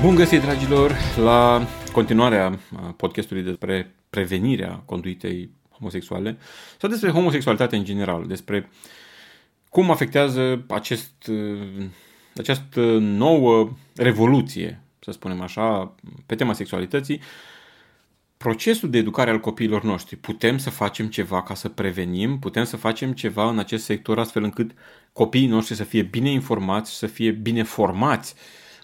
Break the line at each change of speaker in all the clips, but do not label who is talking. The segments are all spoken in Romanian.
Bun găsit, dragilor, la continuarea podcastului despre prevenirea conduitei homosexuale sau despre homosexualitate în general, despre cum afectează acest, această nouă revoluție, să spunem așa, pe tema sexualității, procesul de educare al copiilor noștri. Putem să facem ceva ca să prevenim, putem să facem ceva în acest sector astfel încât copiii noștri să fie bine informați, să fie bine formați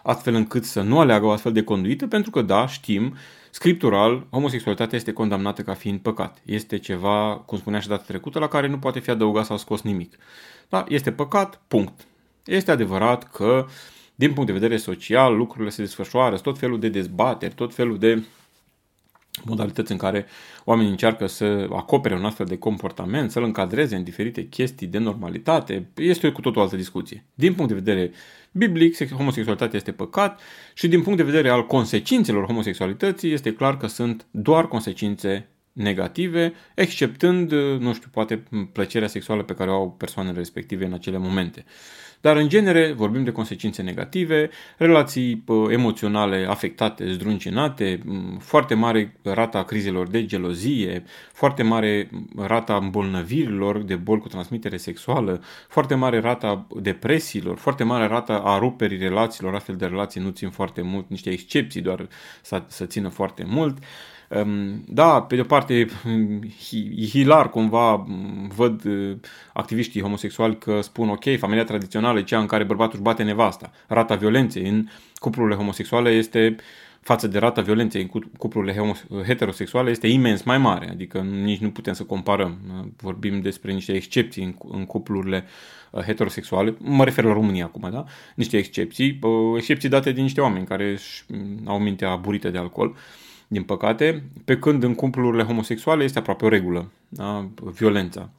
astfel încât să nu aleagă o astfel de conduită, pentru că, da, știm, scriptural, homosexualitatea este condamnată ca fiind păcat. Este ceva, cum spunea și data trecută, la care nu poate fi adăugat sau scos nimic. Da, este păcat, punct. Este adevărat că, din punct de vedere social, lucrurile se desfășoară, tot felul de dezbateri, tot felul de modalități în care oamenii încearcă să acopere un astfel de comportament, să-l încadreze în diferite chestii de normalitate, este cu totul o altă discuție. Din punct de vedere biblic, homosexualitatea este păcat și din punct de vedere al consecințelor homosexualității este clar că sunt doar consecințe negative, exceptând, nu știu, poate plăcerea sexuală pe care o au persoanele respective în acele momente. Dar, în genere, vorbim de consecințe negative, relații emoționale afectate, zdruncinate, foarte mare rata crizelor de gelozie, foarte mare rata îmbolnăvirilor de boli cu transmitere sexuală, foarte mare rata depresiilor, foarte mare rata a ruperii relațiilor, astfel de relații nu țin foarte mult, niște excepții doar să, să țină foarte mult. Ehm, da, pe de o parte e hilar cumva, văd uh, activiștii homosexuali că spun ok, familia tradițională e cea în care bărbatul își bate nevasta. Rata violenței în cuplurile homosexuale este față de rata violenței în cuplurile heterosexuale este imens mai mare, adică nici nu putem să comparăm. Vorbim despre niște excepții în, în cuplurile uh, heterosexuale, mă refer la România acum, da? Niște excepții, uh, excepții date de niște oameni care au mintea burită de alcool. Uh, din păcate, pe când în cuplurile homosexuale este aproape o regulă, da? violența.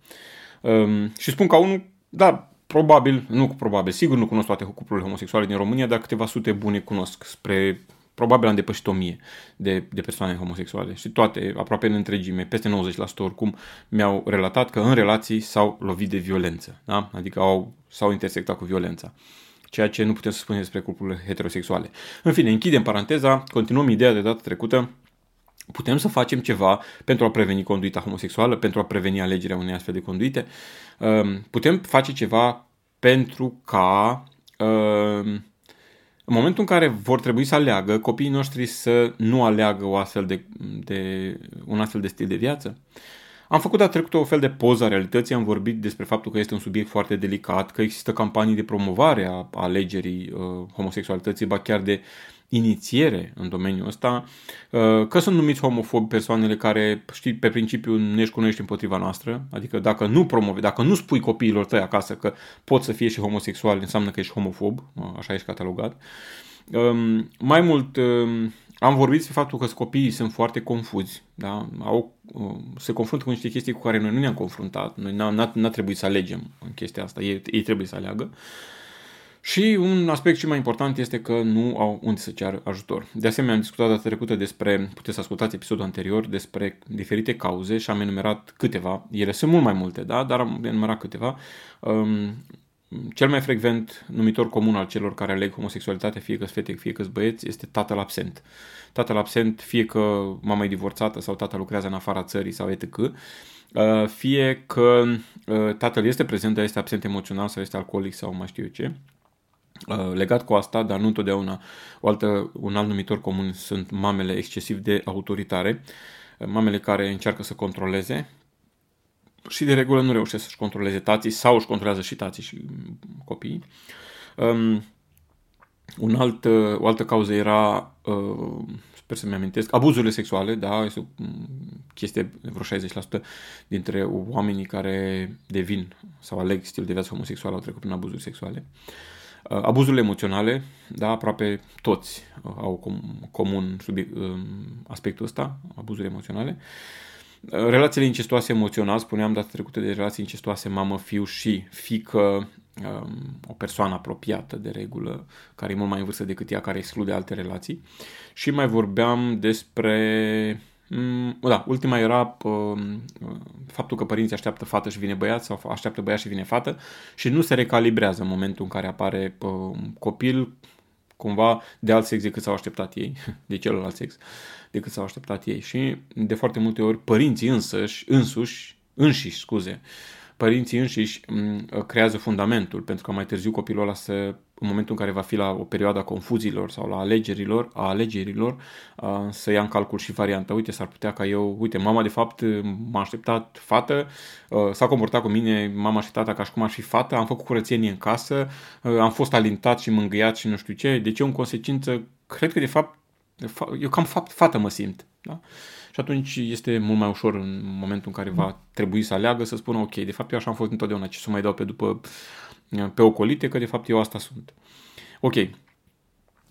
Um, și spun ca unul, da, probabil, nu probabil, sigur nu cunosc toate cuplurile homosexuale din România, dar câteva sute bune cunosc spre probabil am depășit o mie de, de persoane homosexuale și toate, aproape în întregime, peste 90% oricum, mi-au relatat că în relații s-au lovit de violență, da? adică au, s-au intersectat cu violența ceea ce nu putem să spunem despre cuplurile heterosexuale. În fine, închidem paranteza, continuăm ideea de data trecută Putem să facem ceva pentru a preveni conduita homosexuală, pentru a preveni alegerea unei astfel de conduite. Um, putem face ceva pentru ca um, în momentul în care vor trebui să aleagă, copiii noștri să nu aleagă o astfel de, de, un astfel de stil de viață. Am făcut a trecut o fel de poză a realității, am vorbit despre faptul că este un subiect foarte delicat, că există campanii de promovare a alegerii uh, homosexualității, ba chiar de inițiere în domeniul ăsta, uh, că sunt numiți homofobi persoanele care, știi, pe principiu ne ești cunoști împotriva noastră, adică dacă nu promovi, dacă nu spui copiilor tăi acasă că pot să fie și homosexual, înseamnă că ești homofob, uh, așa ești catalogat. Um, mai mult, um, am vorbit despre faptul că copiii sunt foarte confuzi, da? Au, uh, se confruntă cu niște chestii cu care noi nu ne-am confruntat, noi n-a, n-a trebuit să alegem în chestia asta, ei, ei trebuie să aleagă. Uh, și un aspect și mai important este că nu au unde să ceară ajutor. De asemenea, am discutat data trecută despre, puteți să ascultați episodul anterior, despre diferite cauze și am enumerat câteva. Ele sunt mult mai multe, da? dar am enumerat câteva. Um, cel mai frecvent numitor comun al celor care aleg homosexualitate, fie că fete, fie că băieți, este tatăl absent. Tatăl absent, fie că mama e divorțată sau tata lucrează în afara țării sau etc., uh, fie că uh, tatăl este prezent, dar este absent emoțional sau este alcoolic sau mai știu eu ce, Uh, legat cu asta, dar nu întotdeauna o altă, un alt numitor comun sunt mamele excesiv de autoritare, uh, mamele care încearcă să controleze și de regulă nu reușesc să-și controleze tații sau își controlează și tații și copiii. Um, un alt, uh, o altă cauză era, uh, sper să-mi amintesc, abuzurile sexuale, da, este o chestie, vreo 60% dintre oamenii care devin sau aleg stil de viață homosexual au trecut prin abuzuri sexuale. Uh, Abuzurile emoționale, da, aproape toți au com- comun subiect, aspectul ăsta, abuzuri emoționale. Relațiile incestuoase emoțional, spuneam data trecută de relații incestuoase mamă-fiu și fică, o persoană apropiată de regulă, care e mult mai în vârstă decât ea, care exclude alte relații. Și mai vorbeam despre Mm, da, ultima era uh, faptul că părinții așteaptă fată și vine băiat sau așteaptă băiat și vine fată și nu se recalibrează în momentul în care apare uh, copil cumva de alt sex decât s-au așteptat ei, de celălalt sex decât s-au așteptat ei. Și de foarte multe ori părinții însăși, însuși, înșiși, scuze, părinții înșiși mm, creează fundamentul pentru că mai târziu copilul ăla să în momentul în care va fi la o perioadă a confuziilor sau la alegerilor, a alegerilor, să ia în calcul și varianta. Uite, s-ar putea ca eu, uite, mama de fapt m-a așteptat fată, s-a comportat cu mine, m-am așteptat ca și cum aș fi fată, am făcut curățenie în casă, am fost alintat și mângâiat și nu știu ce, deci eu în consecință cred că de fapt, eu cam fapt, fată mă simt. Da? Și atunci este mult mai ușor în momentul în care va trebui să aleagă să spună ok, de fapt eu așa am fost întotdeauna, ce să mai dau pe după pe ocolite, că de fapt eu asta sunt. Ok,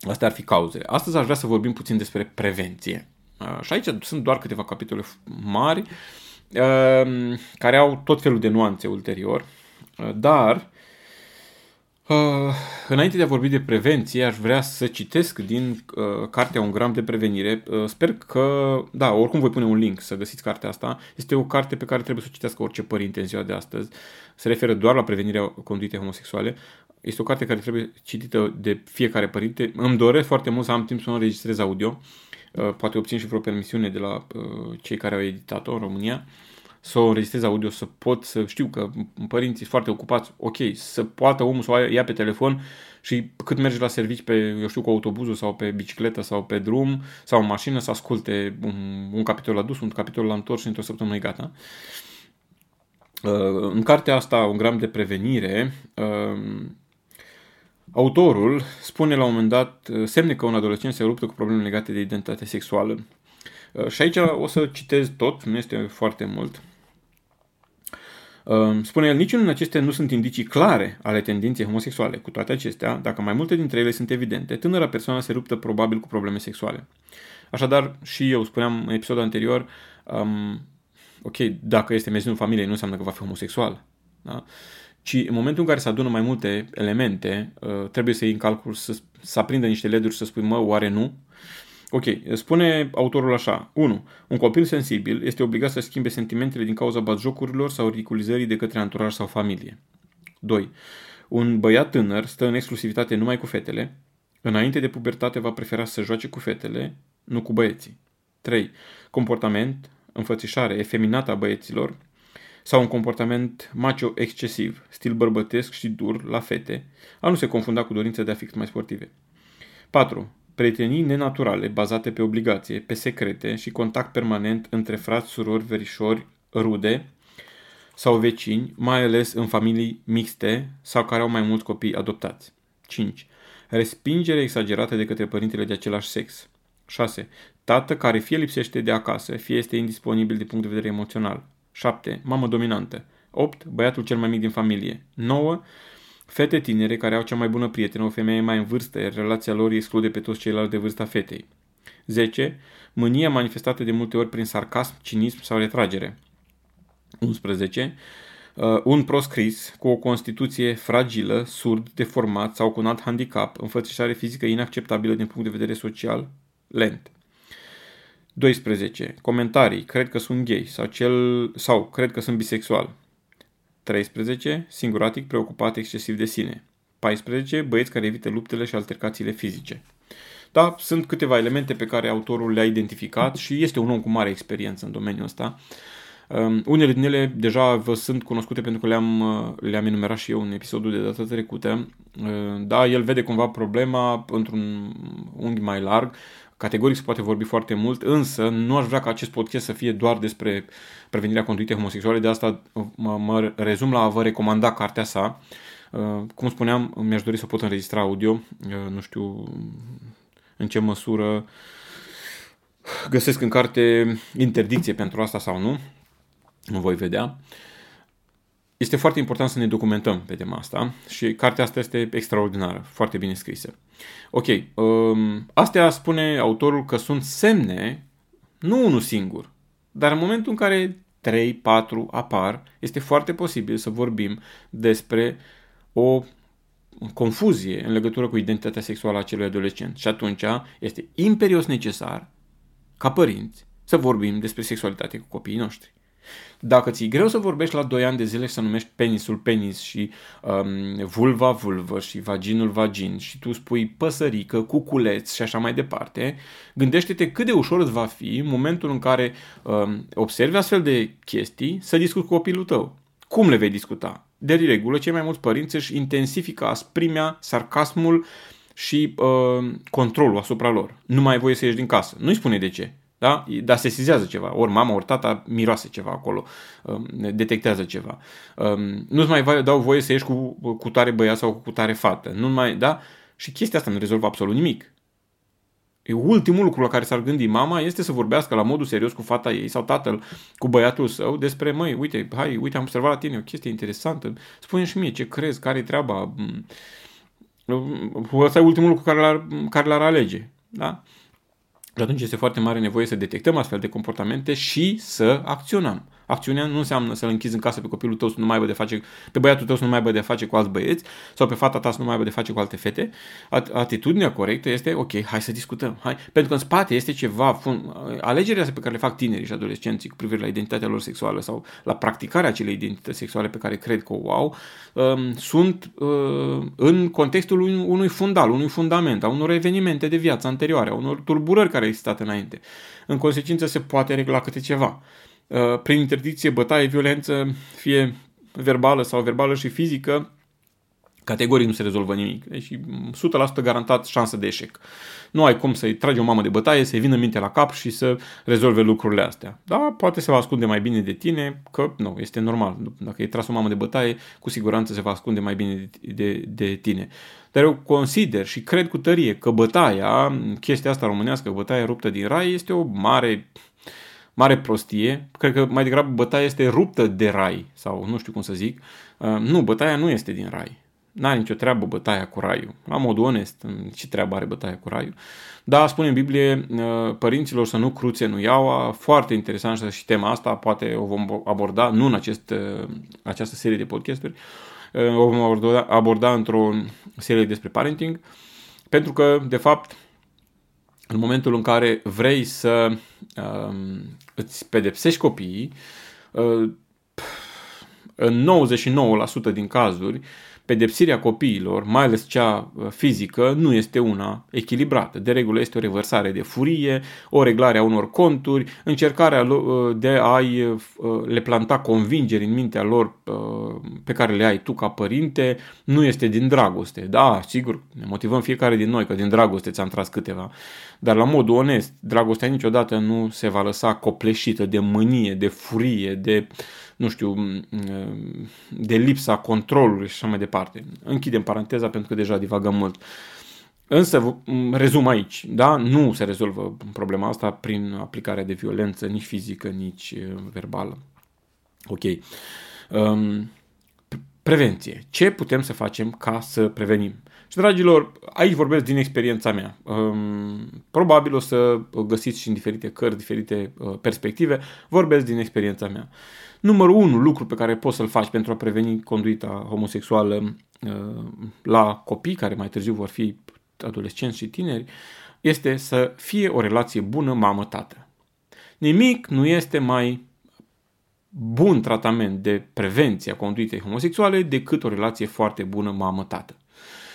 astea ar fi cauzele. Astăzi aș vrea să vorbim puțin despre prevenție. Uh, și aici sunt doar câteva capitole mari uh, care au tot felul de nuanțe ulterior, uh, dar Uh, înainte de a vorbi de prevenție, aș vrea să citesc din uh, cartea Un gram de prevenire. Uh, sper că, da, oricum voi pune un link să găsiți cartea asta. Este o carte pe care trebuie să o citească orice părinte în ziua de astăzi. Se referă doar la prevenirea conduitei homosexuale. Este o carte care trebuie citită de fiecare părinte. Îmi doresc foarte mult să am timp să o înregistrez audio. Uh, poate obțin și vreo permisiune de la uh, cei care au editat-o în România. Uh, să o înregistrez audio, să pot să știu că părinții sunt foarte ocupați, ok, să poată omul să o ia pe telefon și cât merge la servici pe, eu știu, cu autobuzul sau pe bicicletă sau pe drum sau în mașină să asculte un, un capitol la dus, un capitol la întors și într-o săptămână e gata. Uh, în cartea asta, Un gram de prevenire, uh, autorul spune la un moment dat uh, semne că un adolescent se luptă cu probleme legate de identitate sexuală. Și aici o să citez tot, nu este foarte mult. Ehm, spune el, niciunul din acestea nu sunt indicii clare ale tendinței homosexuale. Cu toate acestea, dacă mai multe dintre ele sunt evidente, tânăra persoană se luptă probabil cu probleme sexuale. Așadar, și eu spuneam în episodul anterior, um, ok, dacă este mezinul familiei, nu înseamnă că va fi homosexual. Da? Ci în momentul în care se adună mai multe elemente, uh, trebuie să iei în calcul să, să aprindă niște leduri și să spui, mă, oare nu? Ok, spune autorul așa. 1. Un copil sensibil este obligat să schimbe sentimentele din cauza batjocurilor sau ridiculizării de către anturaj sau familie. 2. Un băiat tânăr stă în exclusivitate numai cu fetele. Înainte de pubertate va prefera să joace cu fetele, nu cu băieții. 3. Comportament, înfățișare efeminată a băieților sau un comportament macho excesiv, stil bărbătesc și dur la fete, a nu se confunda cu dorința de a fi mai sportive. 4 prietenii nenaturale, bazate pe obligație, pe secrete și contact permanent între frați, surori, verișori, rude sau vecini, mai ales în familii mixte sau care au mai mulți copii adoptați. 5. Respingere exagerată de către părintele de același sex. 6. Tată care fie lipsește de acasă, fie este indisponibil din punct de vedere emoțional. 7. Mamă dominantă. 8. Băiatul cel mai mic din familie. 9 Fete tinere care au cea mai bună prietenă, o femeie mai în vârstă, iar relația lor exclude pe toți ceilalți de vârsta fetei. 10. Mânia manifestată de multe ori prin sarcasm, cinism sau retragere. 11. Uh, un proscris cu o constituție fragilă, surd, deformat sau cu un alt handicap, înfățișare fizică inacceptabilă din punct de vedere social, lent. 12. Comentarii. Cred că sunt gay sau, cel, sau cred că sunt bisexual. 13. Singuratic preocupat excesiv de sine. 14. Băieți care evită luptele și altercațiile fizice. Da, sunt câteva elemente pe care autorul le-a identificat și este un om cu mare experiență în domeniul ăsta. Um, unele din ele deja vă sunt cunoscute pentru că le-am, uh, le-am enumerat și eu în episodul de data trecută. Uh, da, el vede cumva problema într-un unghi mai larg Categoric se poate vorbi foarte mult, însă nu aș vrea ca acest podcast să fie doar despre prevenirea conduitei homosexuale, de asta mă, mă rezum la a vă recomanda cartea sa. Uh, cum spuneam, mi-aș dori să pot înregistra audio, uh, nu știu în ce măsură găsesc în carte interdicție pentru asta sau nu, nu voi vedea. Este foarte important să ne documentăm pe tema asta și cartea asta este extraordinară, foarte bine scrisă. Ok, um, astea spune autorul că sunt semne, nu unul singur, dar în momentul în care 3, 4 apar, este foarte posibil să vorbim despre o confuzie în legătură cu identitatea sexuală a acelui adolescent. Și atunci este imperios necesar, ca părinți, să vorbim despre sexualitate cu copiii noștri. Dacă ți-e greu să vorbești la 2 ani de zile și să numești penisul penis și um, vulva vulvă și vaginul vagin și tu spui păsărică, cuculeț și așa mai departe, gândește-te cât de ușor îți va fi în momentul în care um, observi astfel de chestii să discuți cu copilul tău. Cum le vei discuta? De regulă, cei mai mulți părinți își intensifică asprimea, sarcasmul și uh, controlul asupra lor. Nu mai ai voie să ieși din casă. Nu-i spune de ce. Da? Dar se sizează ceva. Ori mama, ori tata miroase ceva acolo, um, detectează ceva. Um, nu-ți mai dau voie să ieși cu, cu tare băiat sau cu tare fată. Nu mai, da? Și chestia asta nu rezolvă absolut nimic. E ultimul lucru la care s-ar gândi mama este să vorbească la modul serios cu fata ei sau tatăl cu băiatul său despre, măi, uite, hai, uite, am observat la tine o chestie interesantă, spune și mie ce crezi, care e treaba. Ăsta e ultimul lucru care l-ar, care l-ar alege. Da? Și atunci este foarte mare nevoie să detectăm astfel de comportamente și să acționăm. Acțiunea nu înseamnă să-l închizi în casă pe copilul tău să nu mai aibă de face, pe băiatul tău să nu mai aibă de face cu alți băieți sau pe fata ta să nu mai aibă de face cu alte fete. Atitudinea corectă este, ok, hai să discutăm. Hai. Pentru că în spate este ceva, alegerile pe care le fac tinerii și adolescenții cu privire la identitatea lor sexuală sau la practicarea acelei identități sexuale pe care cred că o au, um, sunt uh, în contextul unui fundal, unui fundament, a unor evenimente de viață anterioare, a unor tulburări care au existat înainte. În consecință se poate regla câte ceva. Uh, prin interdicție, bătaie, violență, fie verbală sau verbală și fizică, categoric nu se rezolvă nimic. Deci 100% garantat șansă de eșec. Nu ai cum să-i tragi o mamă de bătaie, să-i vină minte la cap și să rezolve lucrurile astea. Da, poate se va ascunde mai bine de tine, că nu, este normal. Dacă e tras o mamă de bătaie, cu siguranță se va ascunde mai bine de, de, de tine. Dar eu consider și cred cu tărie că bătaia, chestia asta românească, bătaia ruptă din rai, este o mare mare prostie. Cred că mai degrabă bătaia este ruptă de rai, sau nu știu cum să zic. Uh, nu, bătaia nu este din rai. N-are nicio treabă bătaia cu raiul. La modul onest, ce treabă are bătaia cu raiul. Da, spune în Biblie, uh, părinților să nu cruțe, nu iau. Foarte interesant și tema asta, poate o vom aborda, nu în acest, uh, această serie de podcasturi, o vom aborda, aborda într-o serie despre parenting, pentru că, de fapt, în momentul în care vrei să uh, îți pedepsești copiii, uh, în 99% din cazuri, pedepsirea copiilor, mai ales cea uh, fizică, nu este una echilibrată. De regulă este o revărsare de furie, o reglare a unor conturi, încercarea uh, de a uh, le planta convingeri în mintea lor pe care le ai tu ca părinte, nu este din dragoste. Da, sigur, ne motivăm fiecare din noi că din dragoste ți-am tras câteva, dar la modul onest, dragostea niciodată nu se va lăsa copleșită de mânie, de furie, de uh, nu știu, de lipsa controlului și așa mai departe. Închidem paranteza pentru că deja divagăm mult. Însă, rezum aici, da? nu se rezolvă problema asta prin aplicarea de violență, nici fizică, nici verbală. Ok. Um, prevenție. Ce putem să facem ca să prevenim? Și, dragilor, aici vorbesc din experiența mea. Um, probabil o să găsiți și în diferite cărți, diferite uh, perspective. Vorbesc din experiența mea. Numărul unu lucru pe care poți să-l faci pentru a preveni conduita homosexuală uh, la copii care mai târziu vor fi adolescenți și tineri este să fie o relație bună mamă-tată. Nimic nu este mai bun tratament de prevenție a conduitei homosexuale decât o relație foarte bună mamă-tată.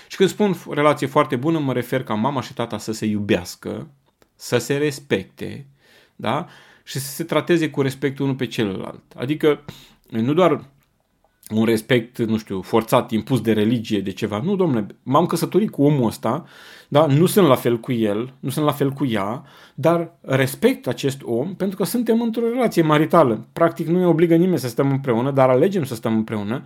Și când spun relație foarte bună, mă refer ca mama și tata să se iubească, să se respecte, da? Și să se trateze cu respect unul pe celălalt. Adică nu doar un respect, nu știu, forțat, impus de religie, de ceva. Nu, domnule, m-am căsătorit cu omul ăsta, da? nu sunt la fel cu el, nu sunt la fel cu ea, dar respect acest om pentru că suntem într-o relație maritală. Practic nu ne obligă nimeni să stăm împreună, dar alegem să stăm împreună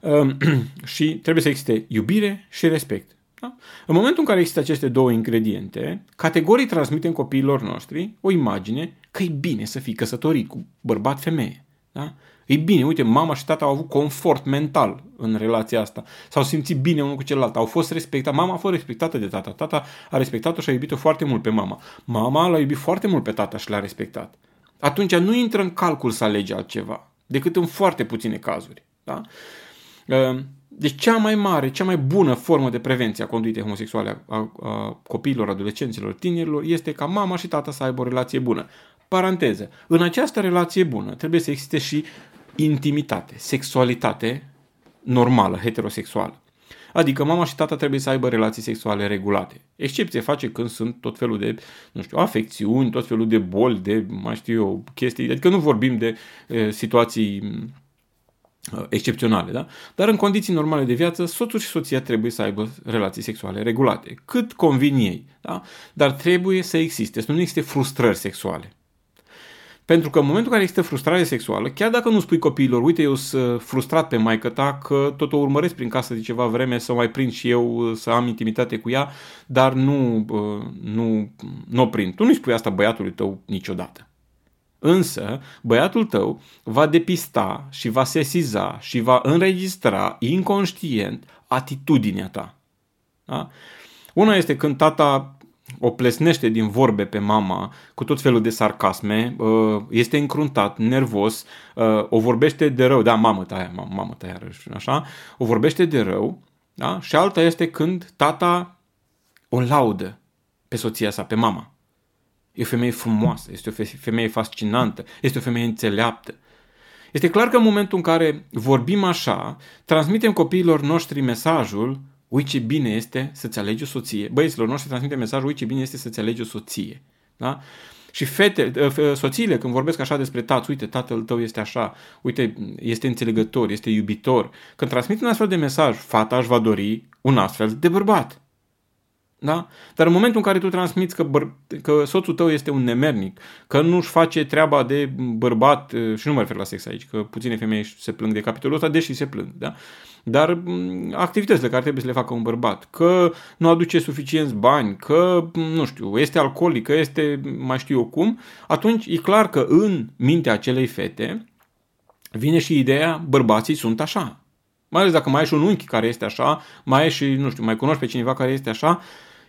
um, și trebuie să existe iubire și respect. Da? În momentul în care există aceste două ingrediente, categorii transmitem copiilor noștri o imagine că e bine să fii căsătorit cu bărbat-femeie. Da? E bine, uite, mama și tata au avut confort mental în relația asta. S-au simțit bine unul cu celălalt. Au fost respectați. Mama a fost respectată de tata. Tata a respectat-o și a iubit-o foarte mult pe mama. Mama l-a iubit foarte mult pe tata și l-a respectat. Atunci nu intră în calcul să alegi altceva, decât în foarte puține cazuri. Da? Ehm, deci cea mai mare, cea mai bună formă de prevenție a conduitei homosexuale a, a, a copiilor, adolescenților, tinerilor este ca mama și tata să aibă o relație bună. Paranteză. În această relație bună trebuie să existe și intimitate, sexualitate normală, heterosexuală. Adică mama și tata trebuie să aibă relații sexuale regulate. Excepție face când sunt tot felul de, nu știu, afecțiuni, tot felul de boli, de, mai știu eu, chestii. Adică nu vorbim de e, situații excepționale, da? Dar în condiții normale de viață, soțul și soția trebuie să aibă relații sexuale regulate, cât convin ei, da? Dar trebuie să existe, să nu existe frustrări sexuale. Pentru că în momentul în care există frustrare sexuală, chiar dacă nu spui copiilor, uite, eu sunt frustrat pe maică ta, că tot o urmăresc prin casă de ceva vreme să mai prind și eu să am intimitate cu ea, dar nu, nu, nu o prind. Tu nu-i spui asta băiatului tău niciodată. Însă, băiatul tău va depista și va sesiza și va înregistra inconștient atitudinea ta. Da? Una este când tata o plesnește din vorbe pe mama cu tot felul de sarcasme, uh, este încruntat, nervos, uh, o vorbește de rău, da, mamă ta aia, mamă, mamă ta iarăși, așa, o vorbește de rău, da? și alta este când tata o laudă pe soția sa, pe mama. E o femeie frumoasă, este o femeie fascinantă, este o femeie înțeleaptă. Este clar că în momentul în care vorbim așa, transmitem copiilor noștri mesajul ui ce bine este să-ți alegi o soție. Băieților noștri transmite mesajul, ui ce bine este să-ți alegi o soție. Da? Și fete, ă, soțiile, când vorbesc așa despre tați, uite, tatăl tău este așa, uite, este înțelegător, este iubitor. Când transmit un astfel de mesaj, fata își va dori un astfel de bărbat. Da? Dar în momentul în care tu transmiți că, băr- că soțul tău este un nemernic, că nu-și face treaba de bărbat, și nu mă refer la sex aici, că puține femei se plâng de capitolul ăsta, deși se plâng, da? dar activitățile care trebuie să le facă un bărbat, că nu aduce suficienți bani, că, nu știu, este alcoolic, că este mai știu eu cum, atunci e clar că în mintea acelei fete vine și ideea bărbații sunt așa. Mai ales dacă mai ai și un unchi care este așa, mai ai și, nu știu, mai cunoști pe cineva care este așa,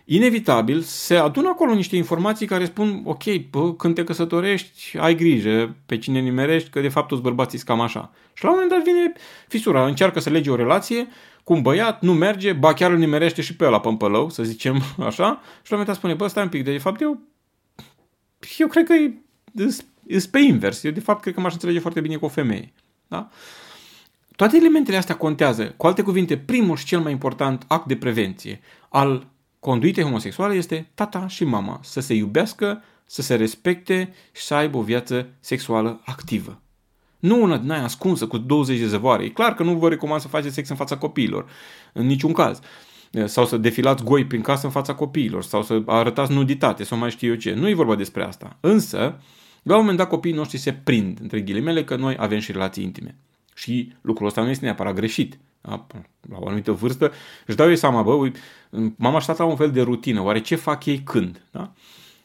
inevitabil se adună acolo niște informații care spun, ok, bă, când te căsătorești, ai grijă pe cine nimerești, că de fapt toți bărbații sunt cam așa. Și la un moment dat vine fisura, încearcă să lege o relație cu un băiat, nu merge, ba chiar îl nimerește și pe ăla pe împălău, să zicem așa, și la un moment dat spune, bă, stai un pic, de fapt eu, eu cred că e, e, pe invers, eu de fapt cred că m-aș înțelege foarte bine cu o femeie. Da? Toate elementele astea contează. Cu alte cuvinte, primul și cel mai important act de prevenție al conduite homosexuale este tata și mama să se iubească, să se respecte și să aibă o viață sexuală activă. Nu una din aia ascunsă cu 20 de zăvoare. E clar că nu vă recomand să faceți sex în fața copiilor, în niciun caz. Sau să defilați goi prin casă în fața copiilor, sau să arătați nuditate, sau mai știu eu ce. Nu e vorba despre asta. Însă, la un moment dat copiii noștri se prind, între ghilimele, că noi avem și relații intime. Și lucrul ăsta nu este neapărat greșit. Da? La o anumită vârstă își dau ei seama, bă, uite, mama și tata au un fel de rutină, oare ce fac ei când? Da?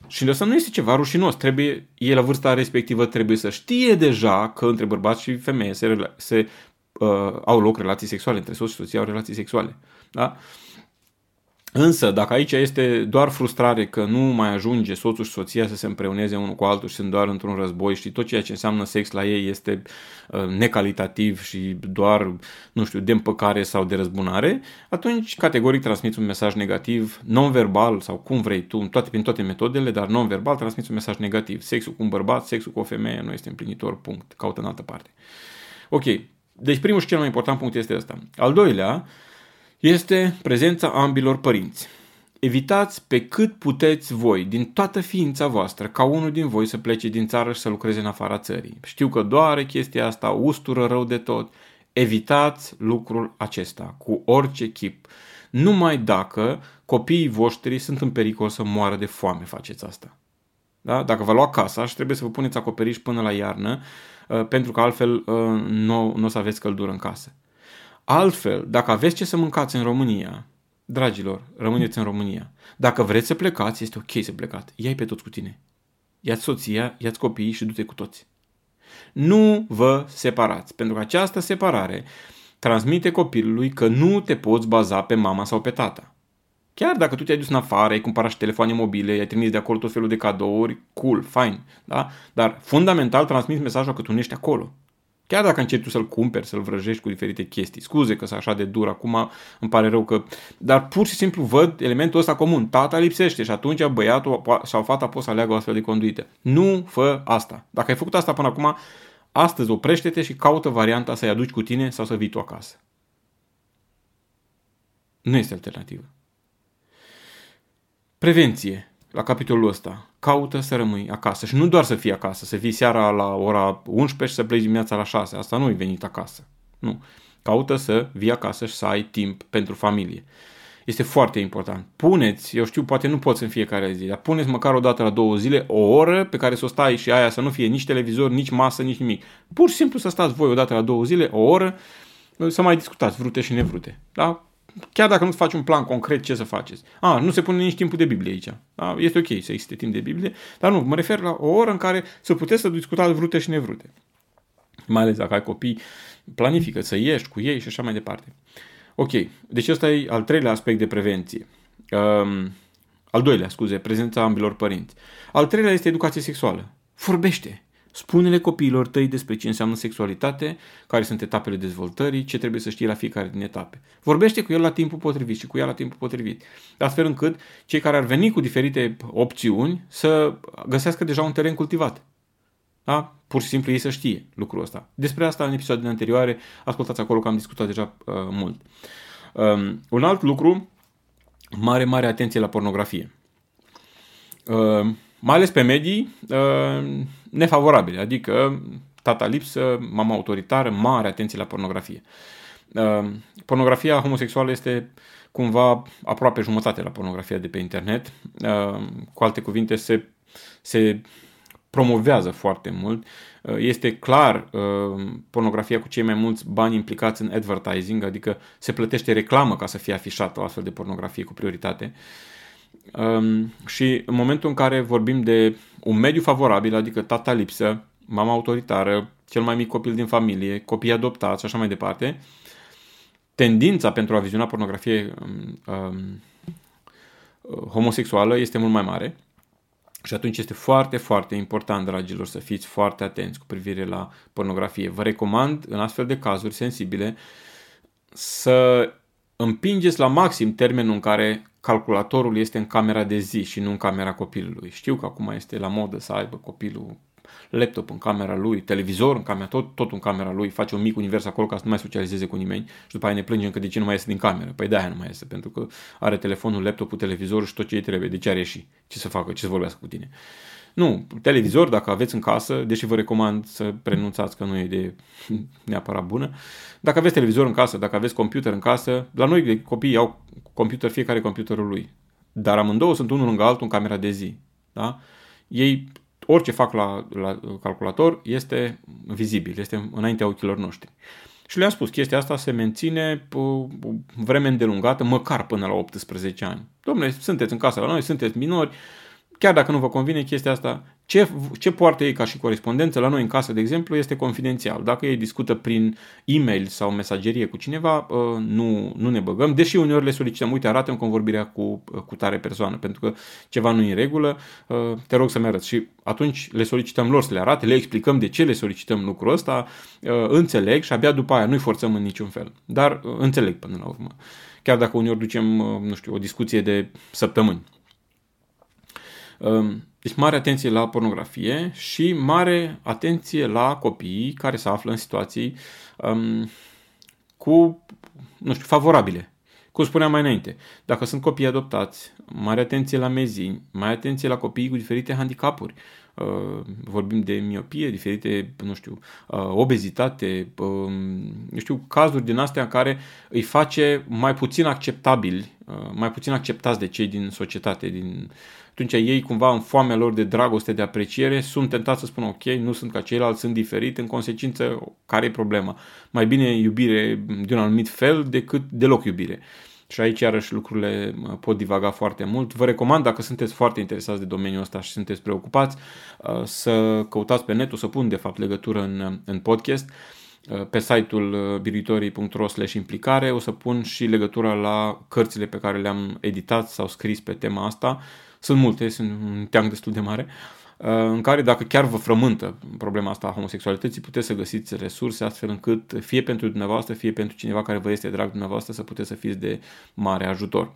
Și asta nu este ceva rușinos, trebuie, ei la vârsta respectivă trebuie să știe deja că între bărbați și femeie se, se uh, au loc relații sexuale, între soț și soție au relații sexuale. Da? Însă, dacă aici este doar frustrare că nu mai ajunge soțul și soția să se împreuneze unul cu altul și sunt doar într-un război și tot ceea ce înseamnă sex la ei este uh, necalitativ și doar, nu știu, de împăcare sau de răzbunare, atunci categoric transmiți un mesaj negativ, non-verbal sau cum vrei tu, toate, prin toate metodele, dar non-verbal transmiți un mesaj negativ. Sexul cu un bărbat, sexul cu o femeie nu este împlinitor, punct. Caută în altă parte. Ok, deci primul și cel mai important punct este ăsta. Al doilea, este prezența ambilor părinți. Evitați pe cât puteți voi, din toată ființa voastră, ca unul din voi să plece din țară și să lucreze în afara țării. Știu că doare chestia asta, ustură rău de tot. Evitați lucrul acesta cu orice chip. Numai dacă copiii voștri sunt în pericol să moară de foame faceți asta. Da? Dacă vă lua casa și trebuie să vă puneți acoperiș până la iarnă, uh, pentru că altfel uh, nu, nu o să aveți căldură în casă. Altfel, dacă aveți ce să mâncați în România, dragilor, rămâneți în România. Dacă vreți să plecați, este ok să plecați. Ia-i pe toți cu tine. Ia-ți soția, ia-ți copiii și du-te cu toți. Nu vă separați, pentru că această separare transmite copilului că nu te poți baza pe mama sau pe tata. Chiar dacă tu te-ai dus în afară, ai cumpărat și telefoane mobile, ai trimis de acolo tot felul de cadouri, cool, fine, da? Dar fundamental transmiți mesajul că tu nu ești acolo. Chiar dacă începi tu să-l cumperi, să-l vrăjești cu diferite chestii. Scuze că sunt așa de dur acum, îmi pare rău că... Dar pur și simplu văd elementul ăsta comun. Tata lipsește și atunci băiatul sau fata pot să aleagă o astfel de conduită. Nu fă asta. Dacă ai făcut asta până acum, astăzi oprește-te și caută varianta să-i aduci cu tine sau să vii tu acasă. Nu este alternativă. Prevenție la capitolul ăsta. Caută să rămâi acasă și nu doar să fii acasă, să vii seara la ora 11 și să pleci dimineața la 6. Asta nu e venit acasă. Nu. Caută să vii acasă și să ai timp pentru familie. Este foarte important. Puneți, eu știu, poate nu poți în fiecare zi, dar puneți măcar o dată la două zile o oră pe care să o stai și aia să nu fie nici televizor, nici masă, nici nimic. Pur și simplu să stați voi o dată la două zile, o oră, să mai discutați vrute și nevrute. Da? Chiar dacă nu-ți faci un plan concret ce să faceți. A, nu se pune nici timpul de Biblie aici. A, este ok să existe timp de Biblie, dar nu, mă refer la o oră în care să puteți să discutați vrute și nevrute. Mai ales dacă ai copii, planifică să ieși cu ei și așa mai departe. Ok, deci ăsta e al treilea aspect de prevenție. Um, al doilea, scuze, prezența ambilor părinți. Al treilea este educație sexuală. Vorbește. Spune-le copiilor tăi despre ce înseamnă sexualitate, care sunt etapele dezvoltării, ce trebuie să știe la fiecare din etape. Vorbește cu el la timpul potrivit și cu ea la timpul potrivit, astfel încât cei care ar veni cu diferite opțiuni să găsească deja un teren cultivat. Da? Pur și simplu ei să știe lucrul ăsta. Despre asta în episoadele anterioare, ascultați acolo că am discutat deja uh, mult. Um, un alt lucru, mare, mare atenție la pornografie. Uh, mai ales pe medii uh, nefavorabile, adică tata lipsă, mama autoritară, mare atenție la pornografie. Uh, pornografia homosexuală este cumva aproape jumătate la pornografia de pe internet. Uh, cu alte cuvinte, se, se promovează foarte mult. Este clar pornografia cu cei mai mulți bani implicați în advertising, adică se plătește reclamă ca să fie afișată o astfel de pornografie cu prioritate. Uh, Um, și în momentul în care vorbim de un mediu favorabil, adică tata lipsă, mama autoritară, cel mai mic copil din familie, copii adoptați și așa mai departe, tendința pentru a viziona pornografie um, um, homosexuală este mult mai mare. Și atunci este foarte, foarte important, dragilor, să fiți foarte atenți cu privire la pornografie. Vă recomand, în astfel de cazuri sensibile, să împingeți la maxim termenul în care calculatorul este în camera de zi și nu în camera copilului. Știu că acum este la modă să aibă copilul laptop în camera lui, televizor în camera, tot, tot în camera lui, face un mic univers acolo ca să nu mai socializeze cu nimeni și după aia ne plângem că de ce nu mai iese din cameră. Păi de-aia nu mai iese, pentru că are telefonul, laptopul, televizorul și tot ce îi trebuie. De ce are și? Ce să facă? Ce să vorbească cu tine? Nu, televizor, dacă aveți în casă, deși vă recomand să prenunțați că nu e de neapărat bună, dacă aveți televizor în casă, dacă aveți computer în casă, la noi copiii au computer, fiecare computerul lui. Dar amândouă sunt unul lângă altul în camera de zi. Da? Ei, orice fac la, la calculator este vizibil, este înaintea ochilor noștri. Și le-am spus, chestia asta se menține o vreme îndelungată, măcar până la 18 ani. Domnule, sunteți în casă la noi, sunteți minori, chiar dacă nu vă convine chestia asta, ce, ce poartă ei ca și corespondență la noi în casă, de exemplu, este confidențial. Dacă ei discută prin e-mail sau mesagerie cu cineva, uh, nu, nu ne băgăm, deși uneori le solicităm, uite, arată-mi convorbirea cu, uh, cu tare persoană, pentru că ceva nu e în regulă, uh, te rog să-mi arăți. Și atunci le solicităm lor să le arate, le explicăm de ce le solicităm lucrul ăsta, înțeleg și abia după aia nu-i forțăm în niciun fel. Dar înțeleg până la urmă. Chiar dacă uneori ducem, nu știu, o discuție de săptămâni. Um, deci mare atenție la pornografie și mare atenție la copiii care se află în situații um, cu, nu știu, favorabile. Cum spuneam mai înainte, dacă sunt copii adoptați, mare atenție la mezini, mai atenție la copiii cu diferite handicapuri. Uh, vorbim de miopie, diferite, nu știu, uh, obezitate, uh, nu știu, cazuri din astea în care îi face mai puțin acceptabili, uh, mai puțin acceptați de cei din societate, din, uh, atunci ei cumva în foamea lor de dragoste, de apreciere, sunt tentați să spună ok, nu sunt ca ceilalți, sunt diferit, în consecință, care e problema? Mai bine iubire de un anumit fel decât deloc iubire. Și aici iarăși lucrurile pot divaga foarte mult. Vă recomand, dacă sunteți foarte interesați de domeniul ăsta și sunteți preocupați, să căutați pe net, o să pun de fapt legătură în, în podcast, pe site-ul biruitorii.ro implicare o să pun și legătura la cărțile pe care le-am editat sau scris pe tema asta. Sunt multe, sunt un teanc destul de mare. Uh, în care dacă chiar vă frământă problema asta a homosexualității, puteți să găsiți resurse astfel încât fie pentru dumneavoastră, fie pentru cineva care vă este drag dumneavoastră să puteți să fiți de mare ajutor.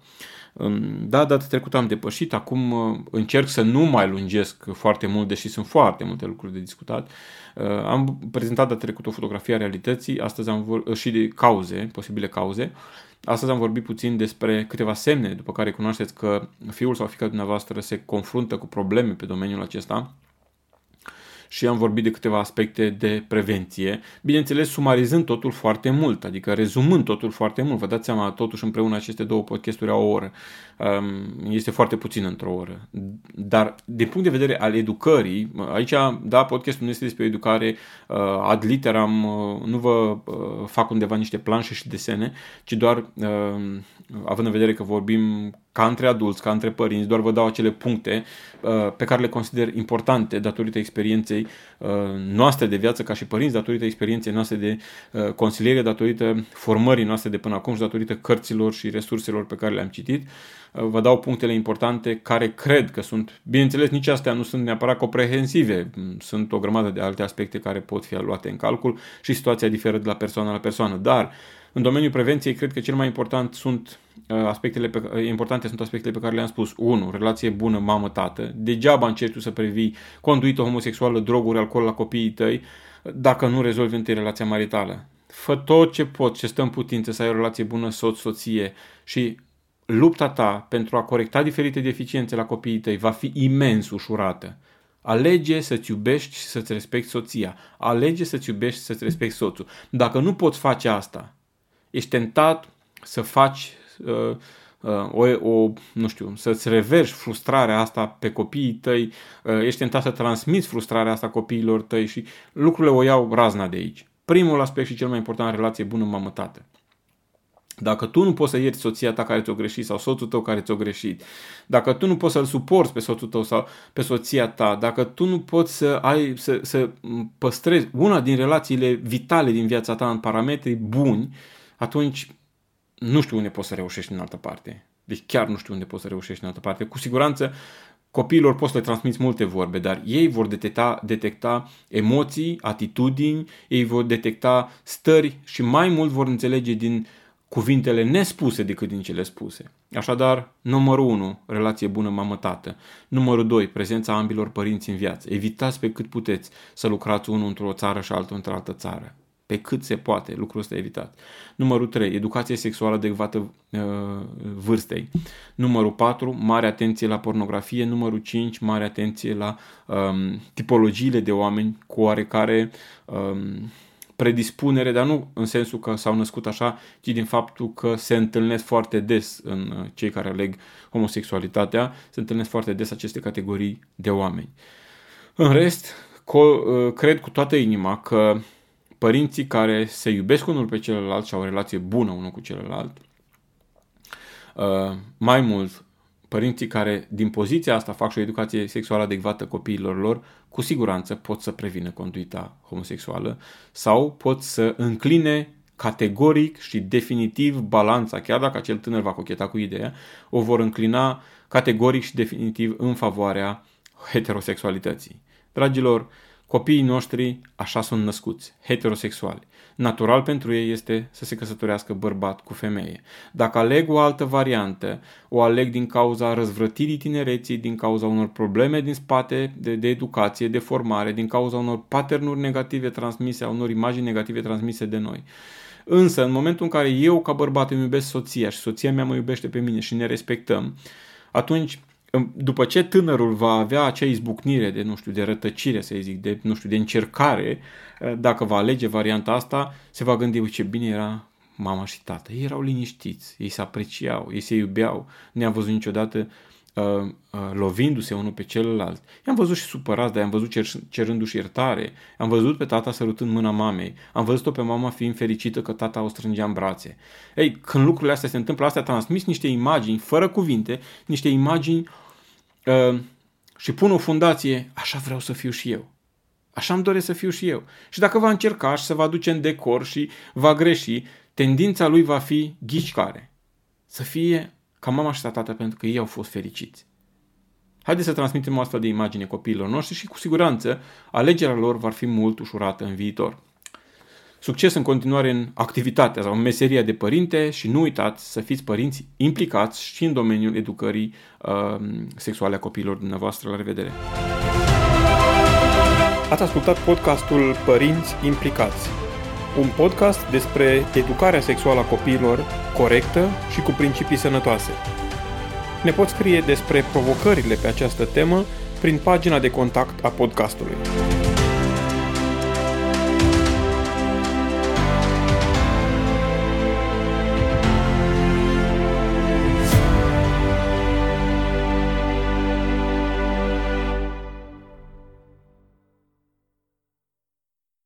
Da, data trecută am depășit, acum uh, încerc să nu mai lungesc foarte mult, deși sunt foarte multe lucruri de discutat. Uh, am prezentat data trecută o fotografie a realității, astăzi am vor- și de cauze, posibile cauze. Astăzi am vorbit puțin despre câteva semne după care cunoașteți că fiul sau fica dumneavoastră se confruntă cu probleme pe domeniul acesta și am vorbit de câteva aspecte de prevenție, bineînțeles sumarizând totul foarte mult, adică rezumând totul foarte mult. Vă dați seama, totuși împreună aceste două podcasturi au o oră. Um, este foarte puțin într-o oră. Dar din punct de vedere al educării, aici, da, podcastul nu este despre educare uh, ad literam, uh, nu vă uh, fac undeva niște planșe și desene, ci doar având în vedere că vorbim ca între adulți, ca între părinți, doar vă dau acele puncte uh, pe care le consider importante datorită experienței uh, noastre de viață ca și părinți, datorită experienței noastre de uh, consiliere, datorită formării noastre de până acum și datorită cărților și resurselor pe care le-am citit. Uh, vă dau punctele importante care cred că sunt, bineînțeles, nici astea nu sunt neapărat comprehensive, sunt o grămadă de alte aspecte care pot fi luate în calcul și situația diferă de la persoană la persoană, dar în domeniul prevenției, cred că cel mai important sunt uh, aspectele pe, uh, importante sunt aspectele pe care le-am spus. 1. Relație bună mamă-tată. Degeaba încerci tu să previi conduită homosexuală, droguri, alcool la copiii tăi, dacă nu rezolvi întâi relația maritală. Fă tot ce poți, ce stă în putință să ai o relație bună soț-soție și lupta ta pentru a corecta diferite deficiențe la copiii tăi va fi imens ușurată. Alege să-ți iubești și să-ți respecti soția. Alege să-ți iubești și să-ți respecti soțul. Dacă nu poți face asta, ești tentat să faci uh, uh, o, o, nu știu, să-ți reverși frustrarea asta pe copiii tăi, uh, ești tentat să transmiți frustrarea asta copiilor tăi și lucrurile o iau razna de aici. Primul aspect și cel mai important, relație bună mamă-tată. Dacă tu nu poți să ierți soția ta care ți-o greșit sau soțul tău care ți-o greșit, dacă tu nu poți să-l suporți pe soțul tău sau pe soția ta, dacă tu nu poți să ai să, să păstrezi una din relațiile vitale din viața ta în parametri buni, atunci nu știu unde poți să reușești în altă parte. Deci chiar nu știu unde poți să reușești în altă parte. Cu siguranță copiilor poți să le transmiți multe vorbe, dar ei vor detecta, detecta emoții, atitudini, ei vor detecta stări și mai mult vor înțelege din cuvintele nespuse decât din cele spuse. Așadar, numărul 1, relație bună mamă-tată. Numărul 2, prezența ambilor părinți în viață. Evitați pe cât puteți să lucrați unul într-o țară și altul într-o altă țară pe cât se poate, lucrul ăsta evitat. Numărul 3, educație sexuală adecvată uh, vârstei. Numărul 4, mare atenție la pornografie. Numărul 5, mare atenție la um, tipologiile de oameni cu oarecare um, predispunere, dar nu în sensul că s-au născut așa, ci din faptul că se întâlnesc foarte des în uh, cei care aleg homosexualitatea, se întâlnesc foarte des aceste categorii de oameni. În rest, co- uh, cred cu toată inima că părinții care se iubesc unul pe celălalt și au o relație bună unul cu celălalt. Uh, mai mult, părinții care din poziția asta fac și o educație sexuală adecvată copiilor lor, cu siguranță pot să prevină conduita homosexuală sau pot să încline categoric și definitiv balanța, chiar dacă acel tânăr va cocheta cu ideea, o vor înclina categoric și definitiv în favoarea heterosexualității. Dragilor, Copiii noștri așa sunt născuți, heterosexuali. Natural pentru ei este să se căsătorească bărbat cu femeie. Dacă aleg o altă variantă, o aleg din cauza răzvrătirii tinereții, din cauza unor probleme din spate de, de educație, de formare, din cauza unor paternuri negative transmise, a unor imagini negative transmise de noi. Însă, în momentul în care eu, ca bărbat, îmi iubesc soția și soția mea mă iubește pe mine și ne respectăm, atunci după ce tânărul va avea acea izbucnire de, nu știu, de rătăcire, să zic, de, nu știu, de încercare, eh, dacă va alege varianta asta, se va gândi, uite ce bine era mama și tata. Ei erau liniștiți, ei se apreciau, ei se iubeau, ne-am văzut niciodată uh, uh, lovindu-se unul pe celălalt. I-am văzut și supărați, dar i-am văzut cer, cerându-și iertare. Am văzut pe tata sărutând mâna mamei. Am văzut-o pe mama fiind fericită că tata o strângea în brațe. Ei, când lucrurile astea se întâmplă, astea transmis niște imagini, fără cuvinte, niște imagini uh, și pun o fundație, așa vreau să fiu și eu. Așa îmi doresc să fiu și eu. Și dacă va încerca și se va duce în decor și va greși, tendința lui va fi ghici care. Să fie ca mama și tata pentru că ei au fost fericiți. Haideți să transmitem o astfel de imagine copiilor noștri și cu siguranță alegerea lor va fi mult ușurată în viitor. Succes în continuare în activitatea sau în meseria de părinte și nu uitați să fiți părinți implicați și în domeniul educării uh, sexuale a copiilor dumneavoastră. La revedere!
Ați ascultat podcastul Părinți Implicați, un podcast despre educarea sexuală a copiilor corectă și cu principii sănătoase. Ne poți scrie despre provocările pe această temă prin pagina de contact a podcastului.